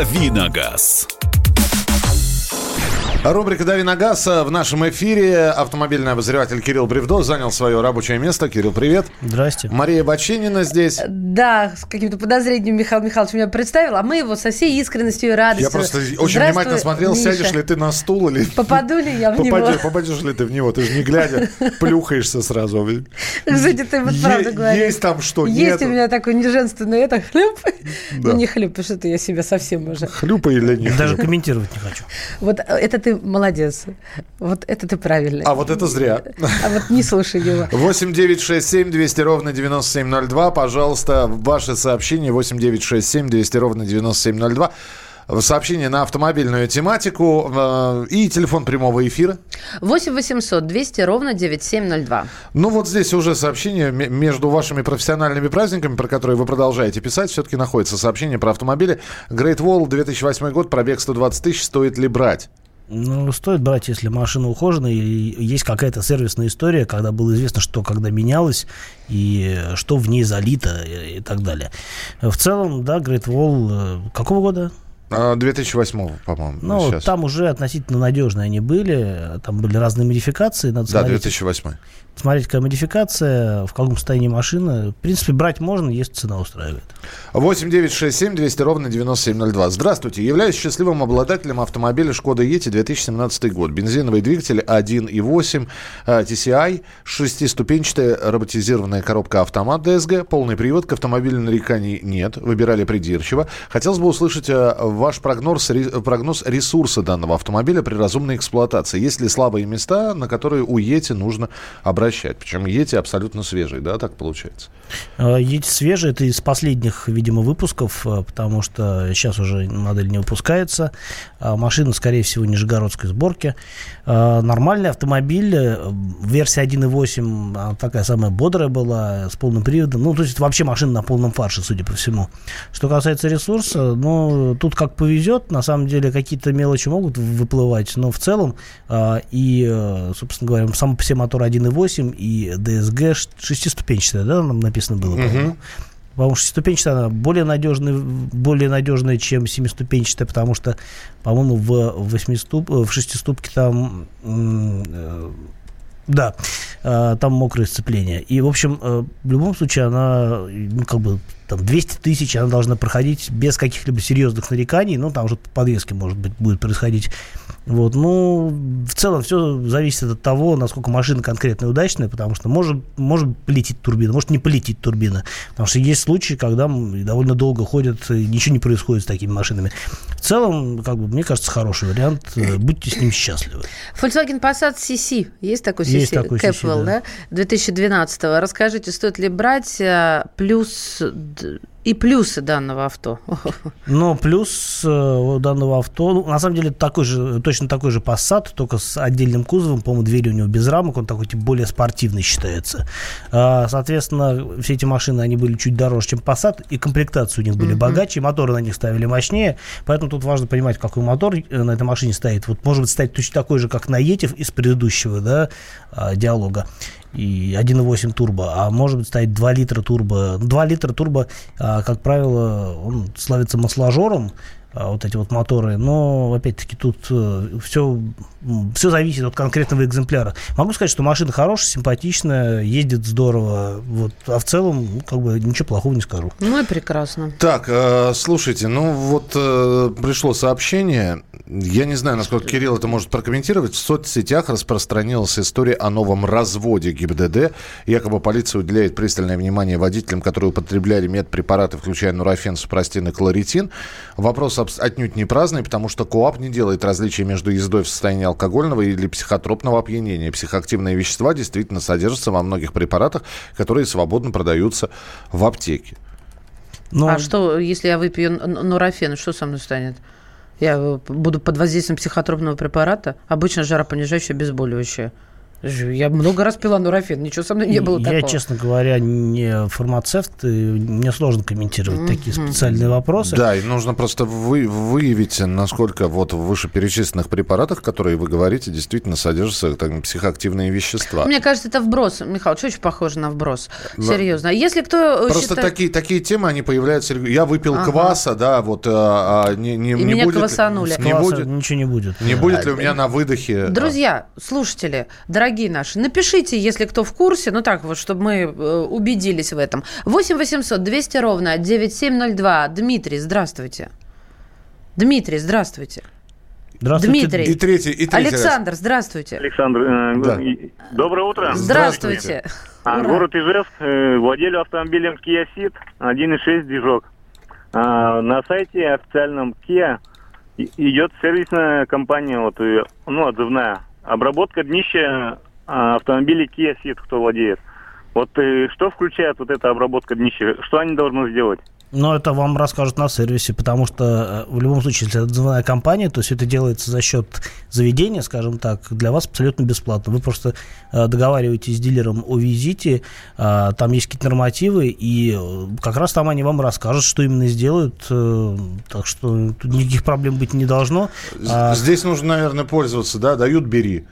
«Давиногаз». Рубрика «Дави на газ» в нашем эфире. Автомобильный обозреватель Кирилл Бревдо занял свое рабочее место. Кирилл, привет. Здрасте. Мария Бочинина здесь. Да, с каким-то подозрением Михаил Михайлович меня представил, а мы его со всей искренностью и радостью. Я просто очень внимательно смотрел, Миша. сядешь ли ты на стул или... Попаду ли я в Попади- него? Попадешь ли ты в него? Ты же не глядя плюхаешься сразу. Кстати, ты вот правду говоришь. Есть там что, Есть у меня такой неженственный это хлюп. Да. Ну, не хлюп, потому что это я себя совсем уже. Хлюпай или не Даже комментировать не хочу. Вот э, это ты молодец. Вот это ты правильный. А вот это зря. А вот не слушай его. 8 9 6 7 200 ровно 9702. Пожалуйста, ваши сообщения 8 9 6 7 200 ровно 9702. Сообщение на автомобильную тематику э, и телефон прямого эфира. 8 800 200 ровно 9702. Ну вот здесь уже сообщение между вашими профессиональными праздниками, про которые вы продолжаете писать, все-таки находится сообщение про автомобили. Great Wall 2008 год, пробег 120 тысяч, стоит ли брать? Ну, стоит брать, если машина ухоженная, и есть какая-то сервисная история, когда было известно, что когда менялось, и что в ней залито, и, и так далее. В целом, да, Great Wall э, какого года? А, 2008, по-моему. Ну, сейчас. там уже относительно надежные они были, там были разные модификации, надо Да, смотреть, 2008. Смотреть, какая модификация, в каком состоянии машина. В принципе, брать можно, если цена устраивает. 8 9 6 7 200 ровно 9702. Здравствуйте. Являюсь счастливым обладателем автомобиля Шкода Ети 2017 год. Бензиновый двигатель 1.8 э, TCI, шестиступенчатая роботизированная коробка автомат DSG, полный привод, к автомобилю нареканий нет. Выбирали придирчиво. Хотелось бы услышать э, ваш прогноз, прогноз ресурса данного автомобиля при разумной эксплуатации. Есть ли слабые места, на которые у Ети нужно обращать? Причем Ети абсолютно свежий, да, так получается? Э, Едь свежий, это из последних, видимо, выпусков, э, потому что сейчас уже модель не выпускается. А Машина, скорее всего, нижегородской сборки. Э, Нормальный автомобиль, версия 1.8, она такая самая бодрая была, с полным приводом. Ну, то есть вообще машина на полном фарше, судя по всему. Что касается ресурса, ну, тут как повезет. На самом деле какие-то мелочи могут выплывать, но в целом и, собственно говоря, сам по себе мотор 1.8 и DSG ш- шестиступенчатая, да, нам написано было, по-моему. По-моему, шестиступенчатая она более надежная, более надежная, чем семиступенчатая, потому что, по-моему, в, восьмиступ, в шестиступке там э, да, э, там мокрое сцепление. И, в общем, э, в любом случае она, ну, как бы, там, 200 тысяч она должна проходить без каких-либо серьезных нареканий. Ну, там уже по подвеске, может быть, будет происходить. Вот, ну, в целом все зависит от того, насколько машина конкретно удачная, потому что может, может полететь турбина, может не полететь турбина. Потому что есть случаи, когда довольно долго ходят, и ничего не происходит с такими машинами. В целом, как бы, мне кажется, хороший вариант. Э, Будьте с ним счастливы. Volkswagen Passat CC. Есть такой CC? Есть такой CC, Capwell, да. да? 2012 Расскажите, стоит ли брать э, плюс to и плюсы данного авто? Но плюс э, данного авто, ну, на самом деле такой же, точно такой же Passat, только с отдельным кузовом, по-моему, двери у него без рамок, он такой типа более спортивный считается. А, соответственно, все эти машины, они были чуть дороже, чем Passat, и комплектации у них были богаче, и моторы на них ставили мощнее, поэтому тут важно понимать, какой мотор э, на этой машине стоит. Вот может быть стоять точно такой же, как на Етев из предыдущего, да, а, диалога и 1.8 турбо, а может быть стоять 2 литра турбо. 2 литра турбо, а, как правило, он славится масложором, а, вот эти вот моторы, но опять-таки тут все, все зависит от конкретного экземпляра. Могу сказать, что машина хорошая, симпатичная, ездит здорово, вот, а в целом ну, как бы ничего плохого не скажу. Ну и прекрасно. Так, э, слушайте, ну вот э, пришло сообщение. Я не знаю, насколько Кирилл это может прокомментировать. В соцсетях распространилась история о новом разводе ГИБДД. Якобы полиция уделяет пристальное внимание водителям, которые употребляли медпрепараты, включая нурофен, супрастин и кларитин. Вопрос отнюдь не праздный, потому что КОАП не делает различия между ездой в состоянии алкогольного или психотропного опьянения. Психоактивные вещества действительно содержатся во многих препаратах, которые свободно продаются в аптеке. Но А что, если я выпью нурофен, что со мной станет? Я э, буду под воздействием психотропного препарата, обычно жаропонижающее, обезболивающее. Я много раз пила нурофен, ничего со мной не было я, такого. Я, честно говоря, не фармацевт, и мне сложно комментировать mm-hmm. такие специальные вопросы. Да, и нужно просто вы, выявить, насколько вот в вышеперечисленных препаратах, которые вы говорите, действительно содержатся так, психоактивные вещества. Мне кажется, это вброс, Михаил, очень похоже на вброс. Да. Серьезно. Если кто Просто считает... такие, такие темы, они появляются. Я выпил ага. кваса, да, вот а, а, не, не, и не меня будет... квасанули. Не будет, ничего не будет. Не будет ли у меня на выдохе... Друзья, слушатели, дорогие дорогие наши, напишите, если кто в курсе, ну так вот, чтобы мы э, убедились в этом. 8 800 200 ровно 9702. Дмитрий, здравствуйте. Дмитрий, здравствуйте. Здравствуйте. Дмитрий. И третий, и третий Александр, раз. здравствуйте. Александр, э, да. доброе утро. Здравствуйте. А, город Ижевск, э, владелю автомобилем Kia Ceed, 1.6 движок. А, на сайте официальном Kia идет сервисная компания, вот, ну, отзывная. Обработка днища а, автомобилей Kia Ceed, кто владеет. Вот э, что включает вот эта обработка днища? Что они должны сделать? Но это вам расскажут на сервисе, потому что э, в любом случае, если это отзывная компания, то все это делается за счет заведения, скажем так, для вас абсолютно бесплатно. Вы просто э, договариваетесь с дилером о визите, э, там есть какие-то нормативы, и как раз там они вам расскажут, что именно сделают, так что тут никаких проблем быть не должно. А здесь нужно, наверное, пользоваться, да, дают, бери.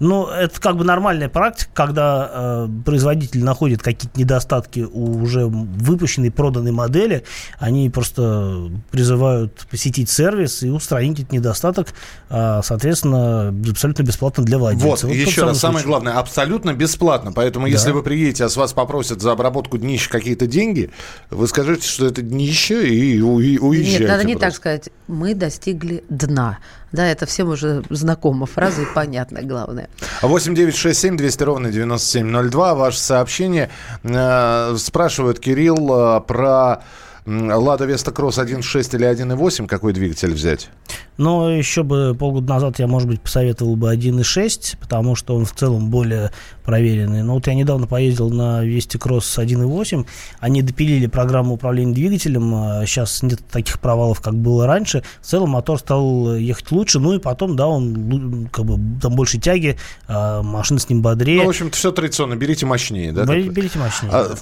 Ну, это как бы нормальная практика, когда э, производитель находит какие-то недостатки у уже выпущенной, проданной модели, они просто призывают посетить сервис и устранить этот недостаток, э, соответственно, абсолютно бесплатно для владельца. Вот, вот еще раз, самое главное, абсолютно бесплатно, поэтому да. если вы приедете, а с вас попросят за обработку днища какие-то деньги, вы скажете, что это днище и, и уезжаете. Нет, надо не просто. так сказать, мы достигли дна. Да, это всем уже знакома фраза и понятно, главное. 8 9 6 7 200 ровно 9702. Ваше сообщение. Э, спрашивают Кирилл э, про Лада Веста Кросс 1.6 или 1.8, какой двигатель взять? Но еще бы полгода назад я, может быть, посоветовал бы 1.6, потому что он в целом более проверенный. Но вот я недавно поездил на Вести Кросс 1.8, они допилили программу управления двигателем, сейчас а нет таких провалов, как было раньше. В целом мотор стал ехать лучше, ну и потом, да, он как бы там больше тяги, а машина с ним бодрее. Ну, в общем-то, все традиционно, берите мощнее, да? Берите, берите мощнее. А,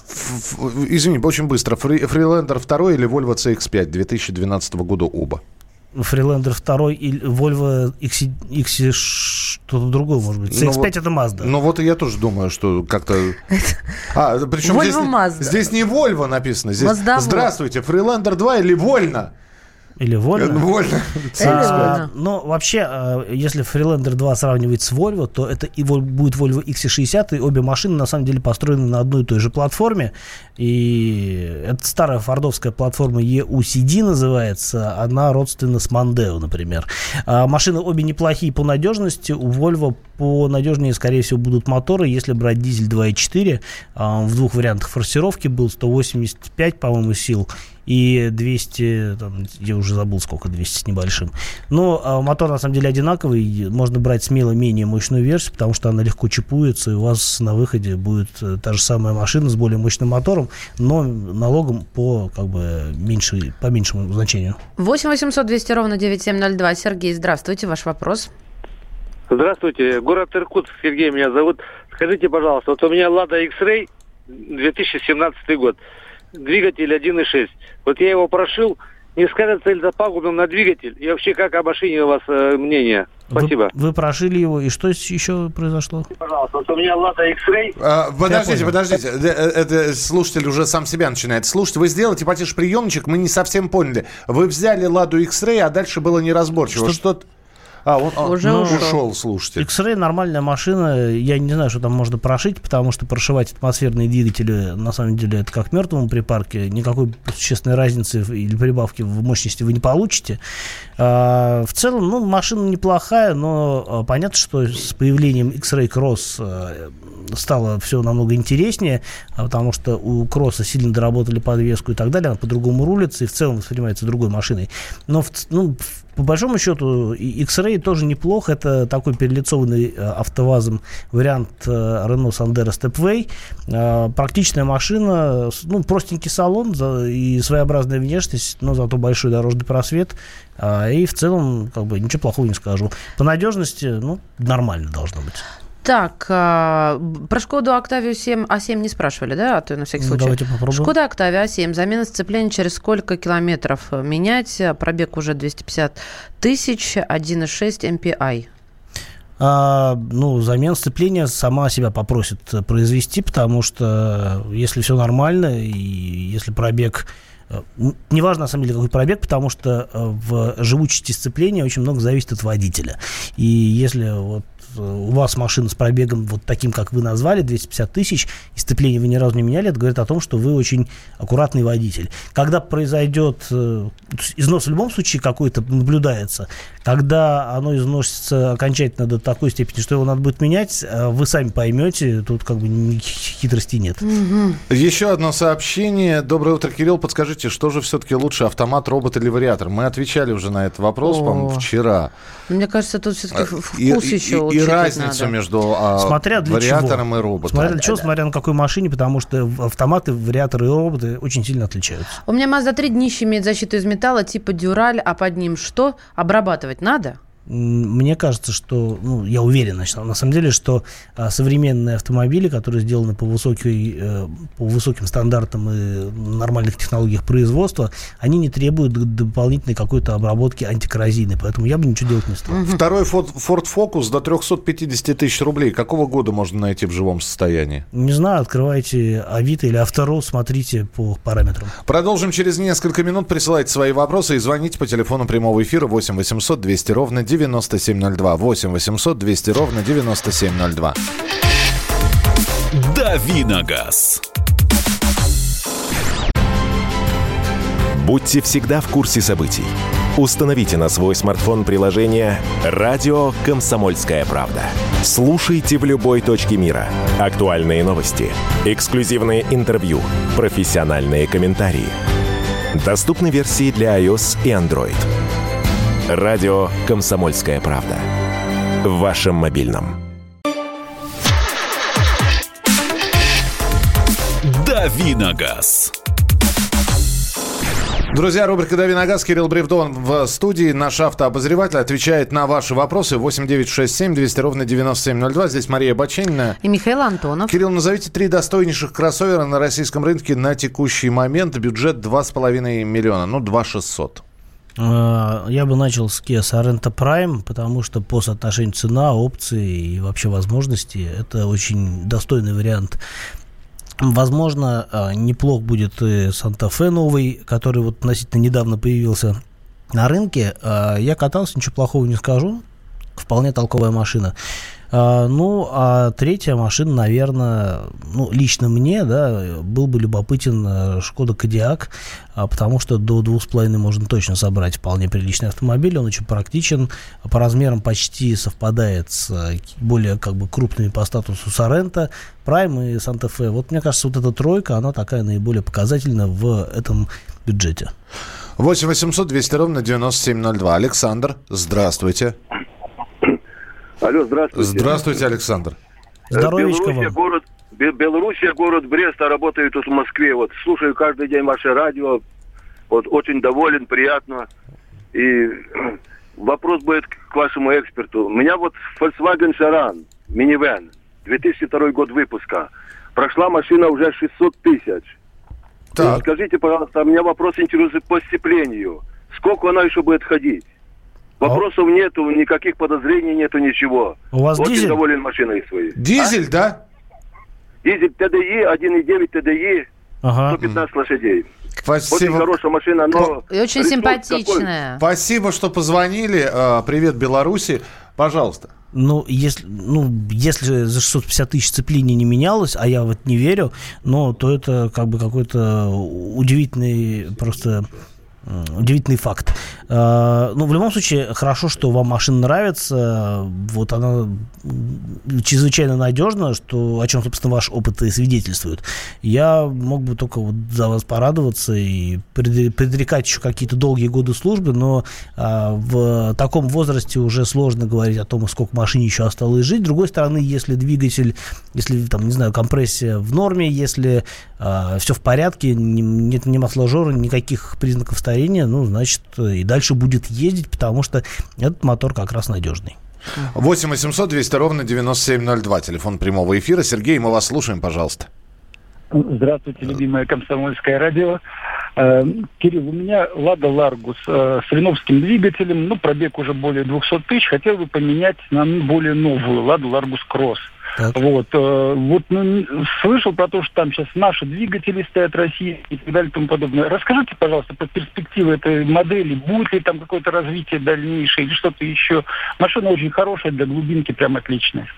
извини, очень быстро, Фрилендер 2 или Volvo CX-5 2012 года оба? Фрилендер 2 или Volvo X, X что-то другое, может быть. CX-5 ну, вот, это Mazda. Ну вот и я тоже думаю, что как-то... А, причем здесь, здесь не Volvo написано. Здесь Mazda Здравствуйте, Фрилендер 2 или Вольно? Или Вольно? Вольно. А, ну, вообще, а, если Freelander 2 сравнивать с Volvo, то это и будет Volvo XC60, и обе машины, на самом деле, построены на одной и той же платформе. И это старая фордовская платформа EUCD называется, она родственна с Mondeo, например. А машины обе неплохие по надежности. У Volvo по надежнее, скорее всего, будут моторы, если брать дизель 2.4. А, в двух вариантах форсировки был 185, по-моему, сил и 200, там, я уже забыл сколько, 200 с небольшим. Но а, мотор на самом деле одинаковый, можно брать смело менее мощную версию, потому что она легко чипуется, и у вас на выходе будет э, та же самая машина с более мощным мотором, но налогом по, как бы, меньше, по меньшему значению. 8 800 200 ровно 9702. Сергей, здравствуйте, ваш вопрос. Здравствуйте, город Иркутск, Сергей меня зовут. Скажите, пожалуйста, вот у меня Лада X-Ray 2017 год двигатель 1.6. Вот я его прошил, не скажется ли это пагубным на двигатель? И вообще, как о машине у вас э, мнение? Спасибо. Вы, вы прошили его, и что еще произошло? Пожалуйста, вот у меня Лада X-Ray. А, подождите, подождите. Э, это слушатель уже сам себя начинает слушать. Вы сделайте потише приемничек, мы не совсем поняли. Вы взяли Ладу X-Ray, а дальше было неразборчиво. Что... что а, он а, уже ну, ушел. ушел, слушайте. X-Ray нормальная машина. Я не знаю, что там можно прошить, потому что прошивать атмосферные двигатели, на самом деле, это как мертвому припарке. Никакой существенной разницы или прибавки в мощности вы не получите. А, в целом, ну, машина неплохая, но а, понятно, что с появлением X-Ray Cross а, стало все намного интереснее, а, потому что у Кросса сильно доработали подвеску и так далее, она по-другому рулится и в целом воспринимается другой машиной. Но в, ну, по большому счету, X-Ray тоже неплохо. Это такой перелицованный э, автовазом вариант э, Renault Sandero Stepway. Э, практичная машина, ну, простенький салон и своеобразная внешность, но зато большой дорожный просвет. И в целом, как бы, ничего плохого не скажу. По надежности, ну, нормально должно быть. Так, а, про Шкоду Октавию 7, А7 не спрашивали, да? А то на всякий Ну, случай. давайте попробуем. Шкода Октавия А7. Замена сцепления через сколько километров менять? Пробег уже 250 тысяч, 1,6 MPI. А, ну, замена сцепления сама себя попросит произвести, потому что э, если все нормально, и если пробег... э, Неважно, на самом деле, какой пробег, потому что э, в живучести сцепления очень много зависит от водителя. И если вот у вас машина с пробегом вот таким, как вы назвали, 250 тысяч, и сцепление вы ни разу не меняли, это говорит о том, что вы очень аккуратный водитель. Когда произойдет э, износ в любом случае какой-то наблюдается, когда оно износится окончательно до такой степени, что его надо будет менять, э, вы сами поймете, тут как бы хитростей нет. Еще одно сообщение. Доброе утро, Кирилл. Подскажите, что же все-таки лучше, автомат, робот или вариатор? Мы отвечали уже на этот вопрос, по-моему, вчера. Мне кажется, тут все-таки вкус А, И- и, еще и- и учитывать разницу надо. между а, Смотря для вариатором чего. и роботом. Смотря для чего, смотря на какой машине, потому что автоматы, вариаторы и роботы очень сильно отличаются. У меня Mazda 3 днище имеет защиту из металла типа дюраль, а под ним что? Обрабатывать надо? Мне кажется, что, ну, я уверен, значит, на самом деле, что а, современные автомобили, которые сделаны по, высокой, э, по высоким стандартам и нормальных технологиях производства, они не требуют дополнительной какой-то обработки антикоррозийной, поэтому я бы ничего делать не стал. Второй Ford, Ford Focus до 350 тысяч рублей. Какого года можно найти в живом состоянии? Не знаю, открывайте Авито или Автору, смотрите по параметрам. Продолжим через несколько минут. Присылайте свои вопросы и звоните по телефону прямого эфира 8 800 200 ровно 9702. 8 800 200 ровно 9702. Давиногаз. Будьте всегда в курсе событий. Установите на свой смартфон приложение «Радио Комсомольская правда». Слушайте в любой точке мира. Актуальные новости, эксклюзивные интервью, профессиональные комментарии. Доступны версии для iOS и Android. «Радио Комсомольская правда». В вашем мобильном. Давиногаз. Друзья, рубрика «Дави на газ», Кирилл Бревдон в студии. Наш автообозреватель отвечает на ваши вопросы. 8 9 6 7 200 ровно 9702. Здесь Мария Баченина. И Михаил Антонов. Кирилл, назовите три достойнейших кроссовера на российском рынке на текущий момент. Бюджет 2,5 миллиона. Ну, 2 600. Э, Я бы начал с Kia Sorento Prime, потому что по соотношению цена, опции и вообще возможности это очень достойный вариант. Возможно, э, неплох будет Fe новый, который вот относительно недавно появился на рынке. Э, Я катался, ничего плохого не скажу. Вполне толковая машина. А, Ну, а третья машина, наверное, ну, лично мне, да, был бы любопытен э, Шкода Кодиак, а, потому что до 2,5 можно точно собрать вполне приличный автомобиль, он очень практичен, по размерам почти совпадает с э, более как бы крупными по статусу Сорента, Прайм и Санта-Фе. Вот мне кажется, вот эта тройка, она такая наиболее показательна в этом бюджете. 8 800 200 ровно 9702. Александр, здравствуйте. Алло, здравствуйте. Здравствуйте, Александр. Здоровечко Белоруссия, вам. город, Бе- Белоруссия, город Брест, а работаю тут в Москве. Вот слушаю каждый день ваше радио. Вот очень доволен, приятно. И вопрос будет к вашему эксперту. У меня вот Volkswagen Charan, минивэн, 2002 год выпуска. Прошла машина уже 600 тысяч. Так. Скажите, пожалуйста, у меня вопрос интересует по сцеплению. Сколько она еще будет ходить? Вопросов нету, никаких подозрений нету, ничего. У вас Очень дизель? доволен машиной своей. Дизель, да? Дизель TDI, 1.9 TDI, Ага. 115 лошадей. Очень Спасибо. хорошая машина, но... И очень симпатичная. Спасибо, что позвонили. А, Привет, Беларуси. Пожалуйста. Ну, если, ну, если за 650 тысяч сцепление не менялось, а я в это не верю, но то это как бы какой-то удивительный просто удивительный факт. Э, Ну, в любом случае, хорошо, что вам машина нравится. Вот она чрезвычайно надежна, что, о чем, собственно, ваш опыт и свидетельствует. Я мог бы только вот за вас порадоваться и пред- предрекать еще какие-то долгие годы службы, но а, в таком возрасте уже сложно говорить о том, сколько машине еще осталось жить. С другой стороны, если двигатель, если, там, не знаю, компрессия в норме, если все в порядке, не- нет ни масложора, никаких признаков старения, ну, значит, и дальше будет ездить, потому что этот мотор как раз надежный. 8 800 200 ровно 9702. Телефон прямого эфира. Сергей, мы вас слушаем, пожалуйста. Здравствуйте, любимое комсомольское радио. Э, Кирилл, у меня Лада Ларгус э, с реновским двигателем, ну, пробег уже более 200 тысяч. Хотел бы поменять на более новую Ладу Ларгус Кросс. Так. Вот, э, вот ну, слышал про то, что там сейчас наши двигатели стоят России и так далее и тому подобное. Расскажите, пожалуйста, про перспективы этой модели. Будет ли там какое-то развитие дальнейшее или что-то еще? Машина очень хорошая, для глубинки прям отличная.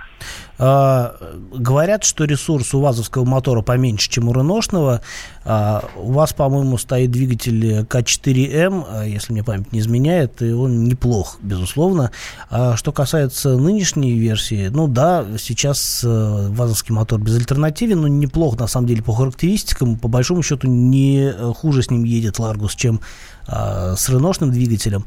А, говорят, что ресурс у ВАЗовского мотора поменьше, чем у реношного. А, у вас, по-моему, стоит двигатель К4М, а, если мне память не изменяет, и он неплох, безусловно. А что касается нынешней версии, ну да, сейчас э, ВАЗовский мотор безальтернативен, но неплох, на самом деле, по характеристикам. По большому счету, не хуже с ним едет Ларгус, чем а, с реношным двигателем.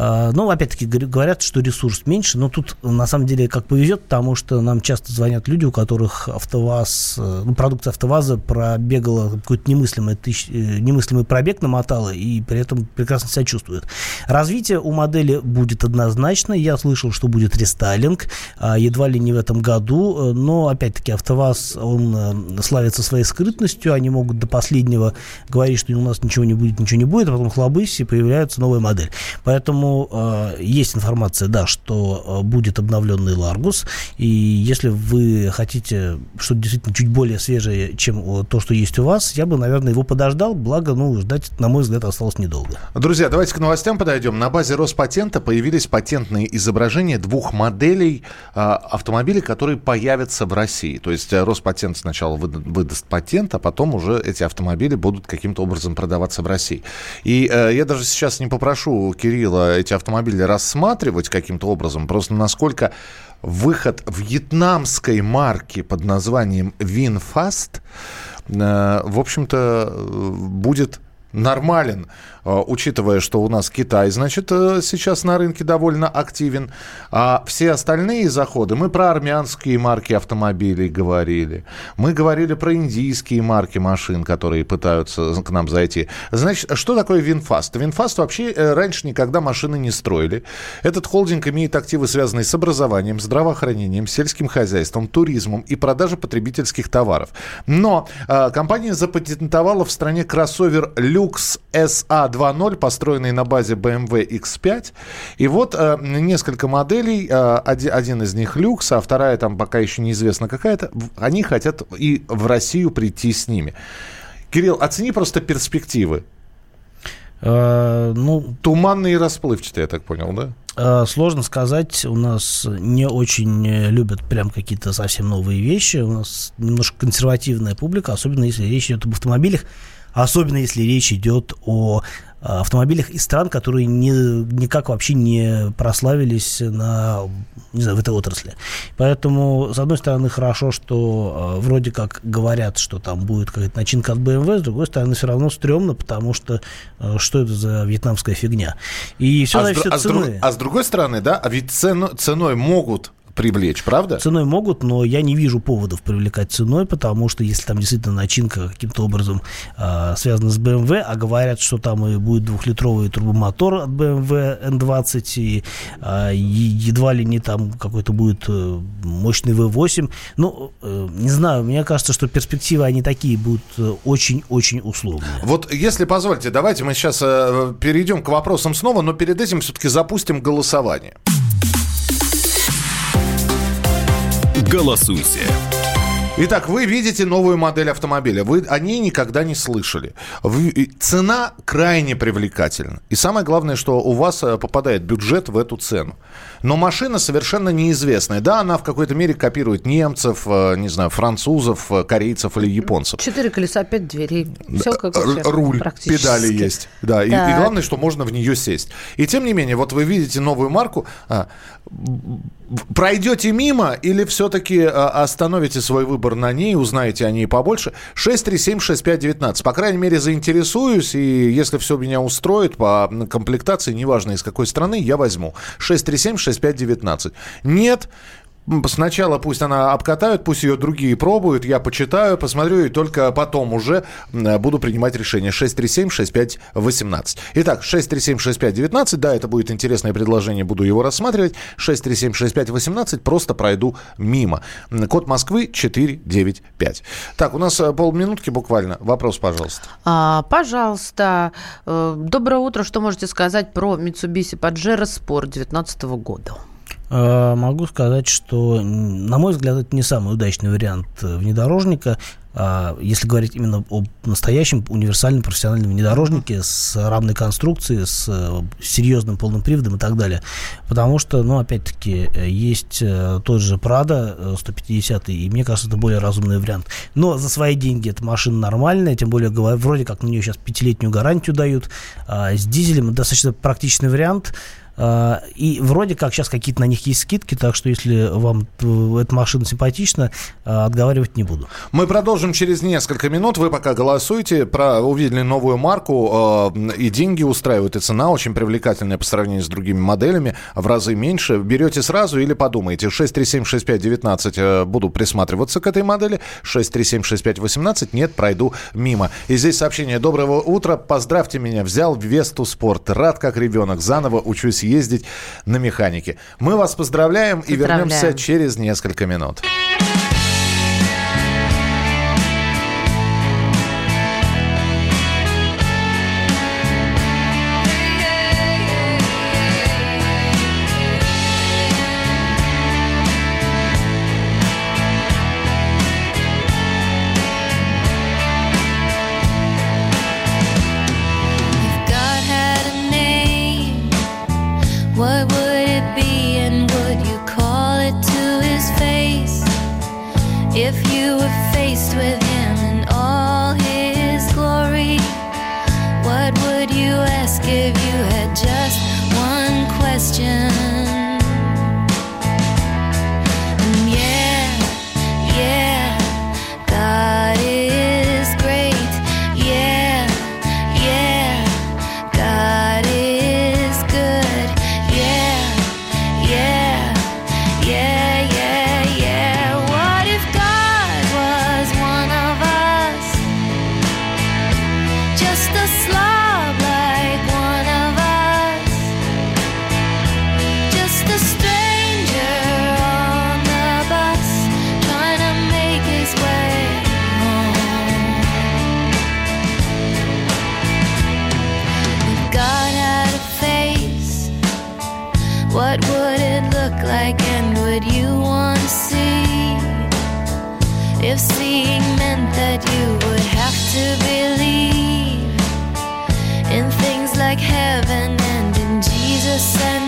А, Ну, опять-таки, говор- говорят, что ресурс меньше, но тут, на самом деле, как повезет, потому что нам часто звонят люди, у которых АвтоВАЗ, э, ну, продукция АвтоВАЗа пробегала какой-то немыслимый, тысяч- э, немыслимый пробег намотала и при этом прекрасно себя чувствует. Развитие у модели будет однозначно. Я слышал, что будет рестайлинг, а, едва ли не в этом году, э, но, опять-таки, АвтоВАЗ, он славится своей скрытностью, они могут до последнего говорить, что у нас ничего не будет, ничего не будет, а потом хлобысь, и появляется новая модель. Поэтому э, есть информация, да, что э, будет обновленный Ларгус, и если вы хотите что-то действительно чуть более свежее, чем э, то, что есть у вас, я бы, наверное, его подождал, благо, ну, ждать, на мой взгляд, осталось недолго. Друзья, давайте к новостям подойдем. На базе Роспатента появились патентные изображения двух моделей а, автомобилей, которые появятся в России. То есть а, Роспатент сначала выда- выдаст патент, а потом уже эти автомобили будут каким-то образом продаваться в России. И э, я даже сейчас не попрошу Кирилла эти автомобили рассматривать каким-то образом, просто насколько выход вьетнамской марки под названием VinFast, э, в общем-то, э, будет нормален, учитывая, что у нас Китай, значит, э, сейчас на рынке довольно активен, а все остальные заходы, мы про армянские марки автомобилей говорили, мы говорили про индийские марки машин, которые пытаются к нам зайти. Значит, что такое VinFast? VinFast вообще э, раньше никогда машины не строили. Этот холдинг имеет активы, связанные с образованием, здравоохранением, сельским хозяйством, туризмом и продажей потребительских товаров. Но э, компания запатентовала в стране кроссовер Lux SA 2.0, построенный на базе BMW X5. И вот э, несколько моделей, э, оди- один из них Lux, а вторая там пока еще неизвестно какая-то. Они хотят и в Россию прийти с ними. Кирилл, оцени просто перспективы. Э, ну, Туманные и расплывчатые, я так понял, да? Э, Сложно сказать, у нас не очень э, любят прям какие-то совсем новые вещи. У нас немножко консервативная публика, особенно если речь идет об автомобилях, особенно если речь идет о автомобилях из стран, которые не, никак вообще не прославились на, не знаю, в этой отрасли. Поэтому, с одной стороны, хорошо, что э, вроде как говорят, что там будет какая-то начинка от BMW, с другой стороны, все равно стрёмно, потому что э, что это за вьетнамская фигня? И все а, зависит от а с друг- а с другой стороны, да, а ведь цену- ценой могут привлечь, правда? Ценой могут, но я не вижу поводов привлекать ценой, потому что если там действительно начинка каким-то образом э, связана с BMW, а говорят, что там и будет двухлитровый турбомотор от BMW N20, и э, едва ли не там какой-то будет э, мощный V8. Ну, э, не знаю, мне кажется, что перспективы они такие будут э, очень-очень условные. Вот, если позволите, давайте мы сейчас э, перейдем к вопросам снова, но перед этим все-таки запустим голосование. Голосуйте. Итак, вы видите новую модель автомобиля. Вы о ней никогда не слышали. Вы- цена крайне привлекательна. И самое главное, что у вас э, попадает бюджет в эту цену. Но машина совершенно неизвестная. Да, она в какой-то мере копирует немцев, э, не знаю, французов, э, корейцев или японцев. Четыре колеса, пять дверей. Все как Р- всех руль, педали есть. Да, и, и главное, что можно в нее сесть. И тем не менее, вот вы видите новую марку. а, пройдете мимо или все-таки а, остановите свой выбор на ней, узнаете о ней побольше? 6376519. По крайней мере, заинтересуюсь, и если все меня устроит по комплектации, неважно из какой страны, я возьму. 6376519. Нет, сначала пусть она обкатают, пусть ее другие пробуют, я почитаю, посмотрю, и только потом уже буду принимать решение. 637-6518. Итак, 637-6519, да, это будет интересное предложение, буду его рассматривать. 637-6518, просто пройду мимо. Код Москвы 495. Так, у нас э, полминутки буквально. Вопрос, пожалуйста. А, пожалуйста, э, доброе утро. Что можете сказать про Mitsubishi Pajero Sport 2019 года? Э, Могу сказать, что, на мой взгляд, это не самый удачный вариант э, внедорожника. А, Если говорить именно о настоящем универсальном профессиональном внедорожнике с равной конструкцией, с э, серьезным полным приводом и так далее. Потому что, ну, опять-таки, есть тот же Prado э, 150, и мне кажется, это более разумный вариант. Но за свои деньги эта машина нормальная, тем более, вроде как на нее сейчас пятилетнюю гарантию дают. А С дизелем достаточно практичный вариант. А, И вроде как сейчас какие-то на них есть скидки, так что если вам э, эта машина симпатична, а, отговаривать не буду. Мы продолжим через несколько минут. Вы пока голосуйте. Про, увидели новую марку, э, и деньги устраивают, и цена очень привлекательная по сравнению с другими моделями, в разы меньше. Берете сразу или подумаете. 6376519 э, буду присматриваться к этой модели. 6376518 нет, пройду мимо. И здесь сообщение. Доброго утра, поздравьте меня. Взял Весту Спорт. Рад как ребенок. Заново учусь ездить на механике. Мы вас поздравляем, и Поздравляем. вернемся через несколько минут. Seeing meant that you would have to believe in things like heaven and in Jesus and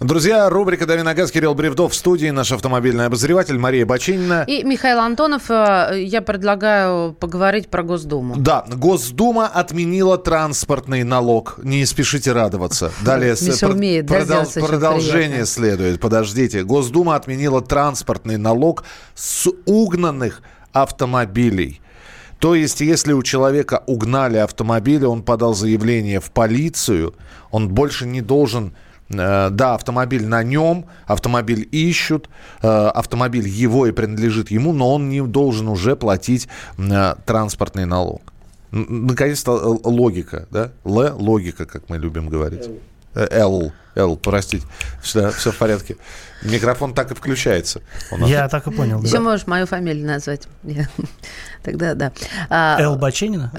Друзья, рубрика «Дави на газ», Кирилл Бревдов в студии, наш автомобильный обозреватель Мария Бачинина. И Михаил Антонов, э, я предлагаю поговорить про Госдуму. Да, Госдума отменила транспортный налог. Не спешите радоваться. Далее умеет, да, сделать очень продолжение следует. Подождите. Госдума отменила транспортный налог с угнанных автомобилей. То есть, если у человека угнали автомобиль, он подал заявление в полицию, он больше не должен Да, автомобиль на нем, автомобиль ищут, э, автомобиль его и принадлежит ему, но он не должен уже платить э, транспортный налог. Наконец-то э, логика, да? Л, логика, как мы любим говорить. Э, Л, Л, простите. Все, все в порядке. Микрофон так и включается. Я так и понял. Еще Да. можешь мою фамилию назвать. Я- Тогда да. А, Эл Баченина?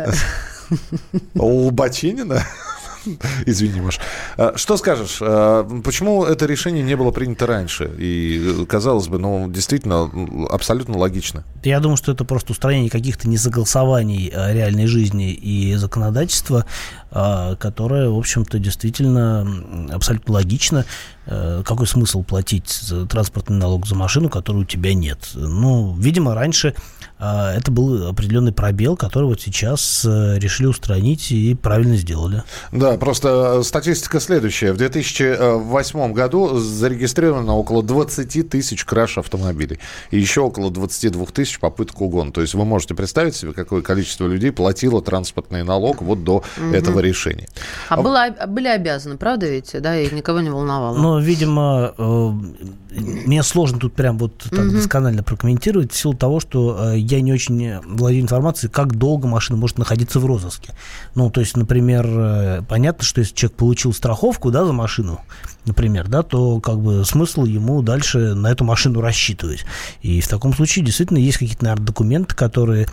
Лбачинина? Извини, Маш. А, Что скажешь, а, почему это решение не было принято раньше? И, э, казалось бы, ну, действительно, абсолютно логично. Я думаю, что это просто устранение каких-то несогласований э, реальной жизни и законодательства, которое, в общем-то, действительно абсолютно логично. Какой смысл платить транспортный налог за машину, которой у тебя нет? Ну, видимо, раньше это был определенный пробел, который вот сейчас э, решили устранить и правильно сделали. Да, просто э, статистика следующая. В 2008 году зарегистрировано около 20 тысяч краш автомобилей. И еще около 22 тысяч попыток угона. То есть вы можете представить себе, какое количество людей платило транспортный налог вот до Мгм. этого решения. А было, были обязаны, правда ведь? Да, и никого не волновало. Но, видимо, э, мне сложно тут прям вот так Мгм. досконально прокомментировать в силу того, что э, я не очень владею информацией, как долго машина может находиться в розыске. Ну, то есть, например, э, понятно, что если человек получил страховку, да, за машину, например, да, то как бы смысл ему дальше на эту машину рассчитывать. И в таком случае действительно есть какие-то, наверное, документы, которые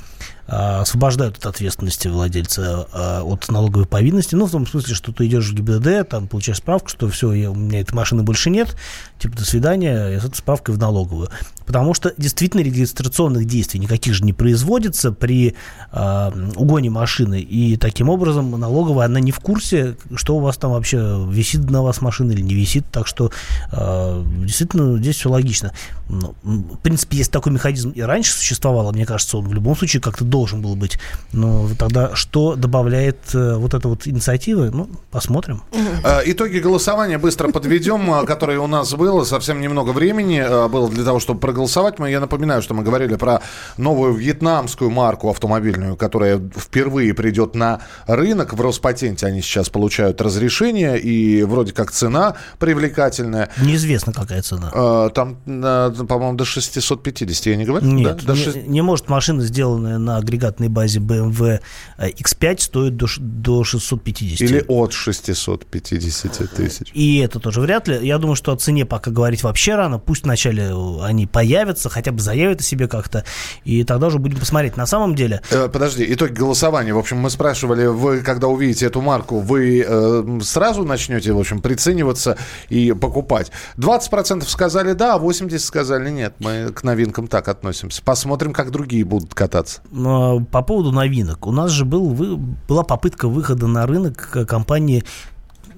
освобождают от ответственности владельца а, от налоговой повинности. Ну, в том смысле, что ты идешь в ГИБДД, там получаешь справку, что все, у меня этой машины больше нет, типа, до свидания, я с этой справкой в налоговую. Потому что действительно регистрационных действий никаких же не производится при а, угоне машины. И таким образом налоговая, она не в курсе, что у вас там вообще висит на вас машина или не висит. Так что а, действительно здесь все логично. В принципе, если такой механизм и раньше существовал, а мне кажется, он в любом случае как-то должен был быть. Но тогда что добавляет э, вот эта вот инициатива? Ну, посмотрим. Э, Итоги голосования быстро подведем, э, которые у нас было. Совсем немного времени было для того, чтобы проголосовать. Мы, я напоминаю, что мы говорили про новую вьетнамскую марку автомобильную, которая впервые придет на рынок. В Роспатенте они сейчас получают разрешение, и вроде как цена привлекательная. Неизвестно, какая цена. Там, по-моему, до 650, я не говорю? Нет, Да? До не, не может машина, сделанная на агрегатной базе BMW X5, стоит до, до 650. Или от 650 тысяч. И это тоже вряд ли. Я думаю, что о цене пока говорить вообще рано. Пусть вначале они появятся, хотя бы заявят о себе как-то. И тогда уже будем посмотреть. На самом деле... Э, Подожди, итоги голосования. В общем, мы спрашивали, вы, когда увидите эту марку, вы э, сразу начнете, в общем, прицениваться и покупать. 20% сказали да, а 80% сказали нет. Мы к новинкам так относимся. Посмотрим, как другие будут кататься. э, По поводу новинок. У нас же был, вы- была попытка выхода на рынок э, компании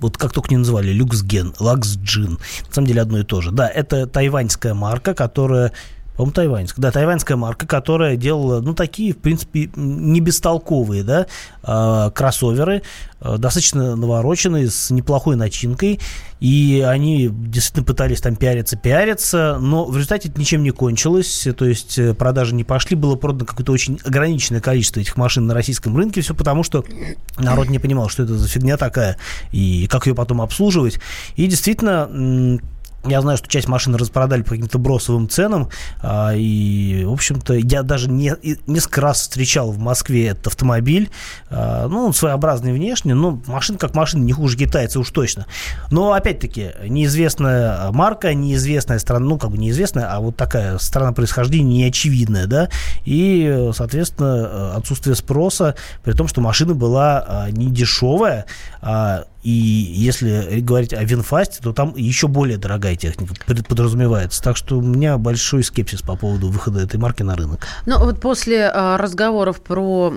вот как только не называли, Люксген, Лаксджин. На самом деле одно и то же. Да, это тайваньская марка, которая по-моему, тайваньская. Да, тайваньская марка, которая делала, ну, такие, в принципе, не бестолковые, да, э, кроссоверы, э, достаточно навороченные, с неплохой начинкой, и они действительно пытались там пиариться, пиариться, но в результате это ничем не кончилось, то есть э, продажи не пошли, было продано какое-то очень ограниченное количество этих машин на российском рынке, все потому, что народ не понимал, что это за фигня такая, и как ее потом обслуживать, и действительно... я знаю, что часть машин распродали по каким-то бросовым ценам, а, и, в общем-то, я даже не, несколько раз встречал в Москве этот автомобиль. А, ну, он своеобразный внешне, но машина как машина, не хуже китайца уж точно. Но, опять-таки, неизвестная марка, неизвестная страна, ну, как бы неизвестная, а вот такая страна происхождения неочевидная, да, и, соответственно, отсутствие спроса, при том, что машина была а, не дешевая, а, и если говорить о Винфасте, то там еще более дорогая техника подразумевается. Так что у меня большой скепсис по поводу выхода этой марки на рынок. Ну, вот после а, разговоров про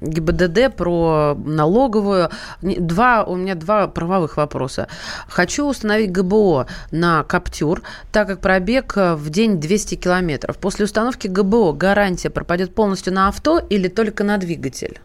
ГИБДД, про налоговую, два, у меня два правовых вопроса. Хочу установить ГБО на Каптюр, так как пробег а, в день 200 километров. После установки ГБО гарантия пропадет полностью на авто или только на двигатель?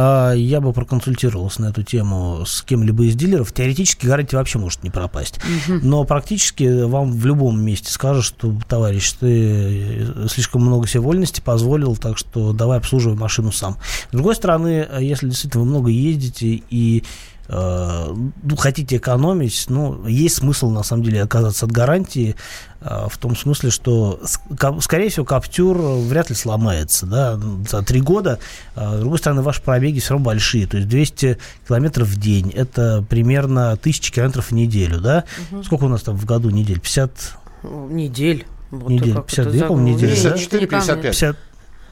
А, Я бы проконсультировался на эту тему с кем-либо из дилеров. Теоретически гарантия вообще может не пропасть. Но практически вам в любом месте скажут, что, товарищ, ты слишком много себе вольности позволил, так что давай обслуживай машину сам. С другой стороны, если действительно вы много ездите и э, ну, хотите экономить, ну, есть смысл, на самом деле, отказаться от гарантии, э, в том смысле, что, скорее всего, Каптюр вряд ли сломается, да, за три года. А, С другой стороны, ваши пробеги все равно большие, то есть 200 километров в день, это примерно 1000 километров в неделю, да? Сколько у нас там в году недель? 50... Недель. Вот Недель, как 52, это по-моему, забыл. недели, Не, да? не, не помню. 50,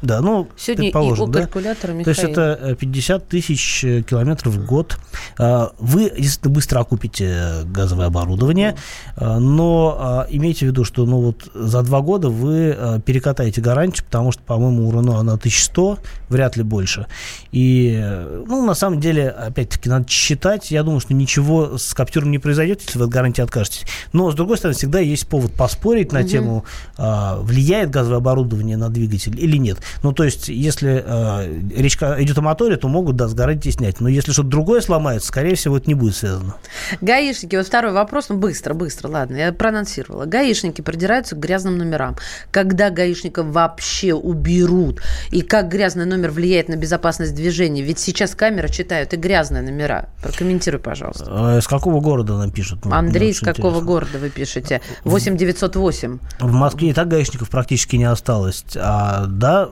да, ну, Сегодня предположим, да? калькулятора То есть Михаил. это э, 50 тысяч э, километров в год. А, Вы, действительно, быстро окупите э, газовое оборудование, а, но а, имейте в виду, что ну, вот за два года вы э, перекатаете гарантию, потому что, по-моему, у Рено она 1100, вряд ли больше. И, э, ну, на самом деле, опять-таки, надо считать. Я думаю, что ничего с Каптюром не произойдет, если вы от гарантии откажетесь. Но, с другой стороны, всегда есть повод поспорить на Мгм. тему, влияет газовое оборудование на двигатель или нет. Ну, то есть, если а, речь идет о моторе, то могут, да, с гарантии снять. Но если что-то другое сломается, скорее всего, это не будет связано. Гаишники, вот второй вопрос, ну быстро, быстро, ладно, я проанонсировала. Гаишники придираются к грязным номерам. Когда гаишников вообще уберут? И как грязный номер влияет на безопасность движения? Ведь сейчас камеры читают и грязные номера. Прокомментируй, пожалуйста. А Из какого города нам пишут? Ну, Андрей, из очень какого интересно. города вы пишете? 8908. В Москве и так гаишников практически не осталось. А, да,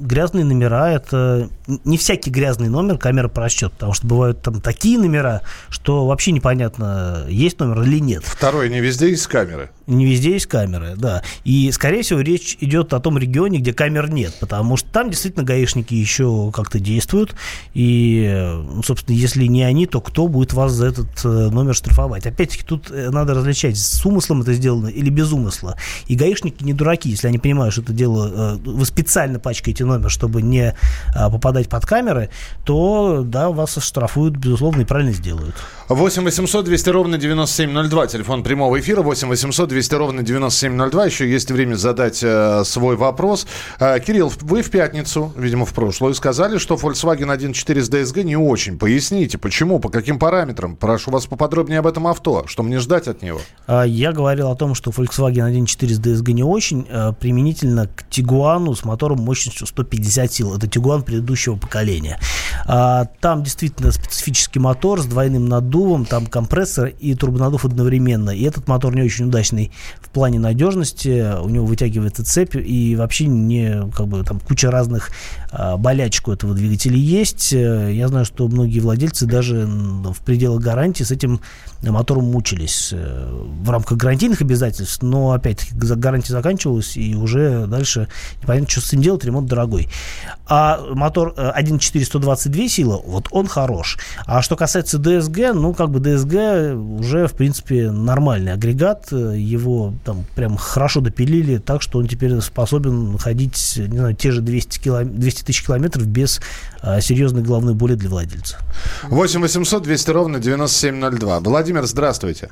грязные номера – это не всякий грязный номер камера просчет, потому что бывают там такие номера, что вообще непонятно, есть номер или нет. Второе, не везде есть камеры. Не везде есть камеры, да. И, скорее всего, речь идет о том регионе, где камер нет, потому что там действительно гаишники еще как-то действуют. И, ну, собственно, если не они, то кто будет вас за этот э, номер штрафовать? Опять-таки, тут э, надо различать, с умыслом это сделано или без умысла. И гаишники не дураки, если они понимают, что это дело, э, вы специально пачкаете номер, чтобы не а, попадать под камеры, то, да, вас штрафуют, безусловно, и правильно сделают. 8 800 200 ровно 9702. Телефон прямого эфира 8 800 200 ровно 9702. Еще есть время задать э, свой вопрос. Э, Кирилл, вы в пятницу, видимо, в прошлую, сказали, что Volkswagen 1.4 с DSG не очень. Поясните, почему, по каким параметрам? Прошу вас поподробнее об этом авто. Что мне ждать от него? А, Я говорил о том, что Volkswagen 1.4 с DSG не очень а, применительно к Тигуану с мотором мощностью 150 сил. Это Тигуан предыдущего поколения. А, Там действительно специфический мотор с двойным наддувом, там компрессор и турбонаддув одновременно. И этот мотор не очень удачный в плане надежности. У него вытягивается цепь и вообще не как бы там куча разных а, болячек у этого двигателя есть. Э, Я знаю, что многие владельцы даже в пределах гарантии с этим мотором мучились э, в рамках гарантийных обязательств, но опять-таки гарантия заканчивалась, и уже дальше непонятно, что с этим делать, ремонт дорогой. А мотор э, 1.4 122 силы, вот он хорош. А что касается DSG, ну, как бы DSG уже, в принципе, нормальный агрегат, э, его там прям хорошо допилили, так что он теперь способен ходить, не знаю, те же 200, кило... 200 тысяч километров без э, серьезной головной боли для владельца. 8 800 200 ровно 9702. Владимир, здравствуйте.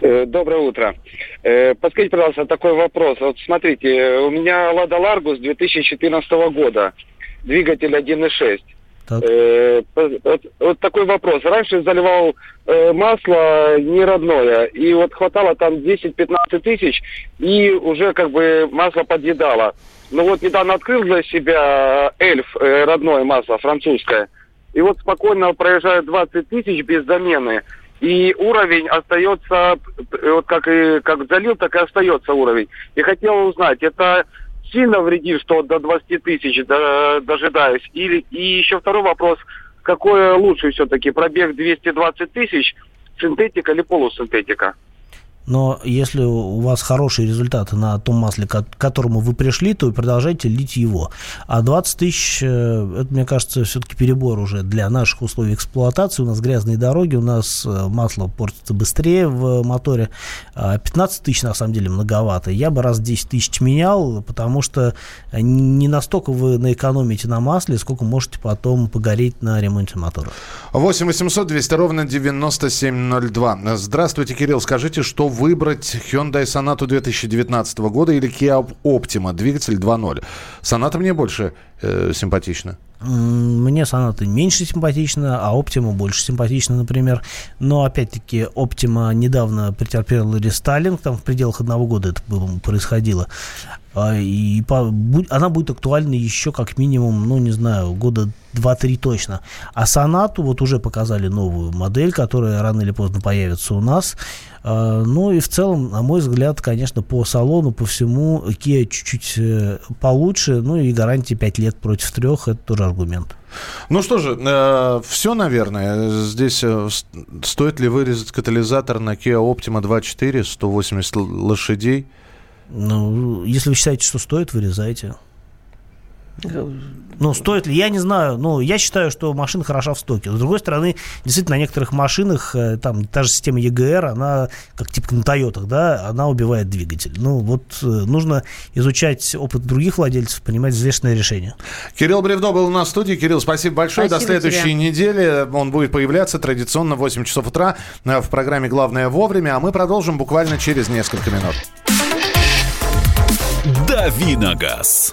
Э, Доброе утро. Э, Подскажите, пожалуйста, такой вопрос. Вот смотрите, э, у меня Лада Ларгус 2014 года, двигатель 1.6. Э, по- Вот, вот такой вопрос. Раньше заливал э, масло не родное, и вот хватало там 10-15 тысяч, и уже как бы масло подъедало. Но вот недавно открыл для себя эльф, э, родное масло, французское. И вот спокойно проезжает 20 тысяч без замены. И уровень остается, э, вот как и как залил, так и остается уровень. И хотел узнать, это сильно вредит, что до 20 тысяч до- дожидаюсь? Или, и еще второй вопрос, какое лучше все-таки, пробег 220 тысяч, синтетика или полусинтетика? Но если у вас хорошие результаты на том масле, к которому вы пришли, то продолжайте лить его. А 20 тысяч, э, это, мне кажется, все-таки перебор уже для наших условий эксплуатации. У нас грязные дороги, у нас э, масло портится быстрее в моторе. А 15 тысяч, на самом деле, многовато. Я бы раз 10 тысяч менял, потому что не настолько вы наэкономите на масле, сколько можете потом погореть на ремонте мотора. 8 800 200 ровно 9702. Здравствуйте, Кирилл. Скажите, что выбрать Hyundai Sonata 2019 года или Kia Optima, двигатель 2.0? Sonata мне больше э, симпатична. Мне соната меньше симпатична, а Оптима больше симпатична, например. Но, опять-таки, Оптима недавно претерпела рестайлинг, там в пределах одного года это происходило. А, И по- она будет актуальна еще как минимум, ну, не знаю, года 2-3 точно. А Сонату вот уже показали новую модель, которая рано или поздно появится у нас. А, Ну и в целом, на мой взгляд, конечно, по салону, по всему, Kia чуть-чуть э, получше. Ну и гарантия 5 лет против 3, это тоже аргумент. Ну что же, все, наверное. Здесь э, стоит ли вырезать катализатор на Kia Optima 2.4, 180 л- лошадей? Ну, если вы считаете, что стоит, вырезайте. Ну, стоит ли, я не знаю. Ну, я считаю, что машина хороша в стоке. С другой стороны, действительно, на некоторых машинах, э, там, та же система EGR, она, как типа на Тойотах, да, она убивает двигатель. Ну, вот э, нужно изучать опыт других владельцев, принимать взвешенное решение. Кирилл Бревдо был у нас в студии. Кирилл, спасибо большое. До Спасибо следующей тебе. недели. Он будет появляться традиционно в 8 часов утра э, в программе «Главное вовремя». А мы продолжим буквально через несколько минут. «Давиногаз».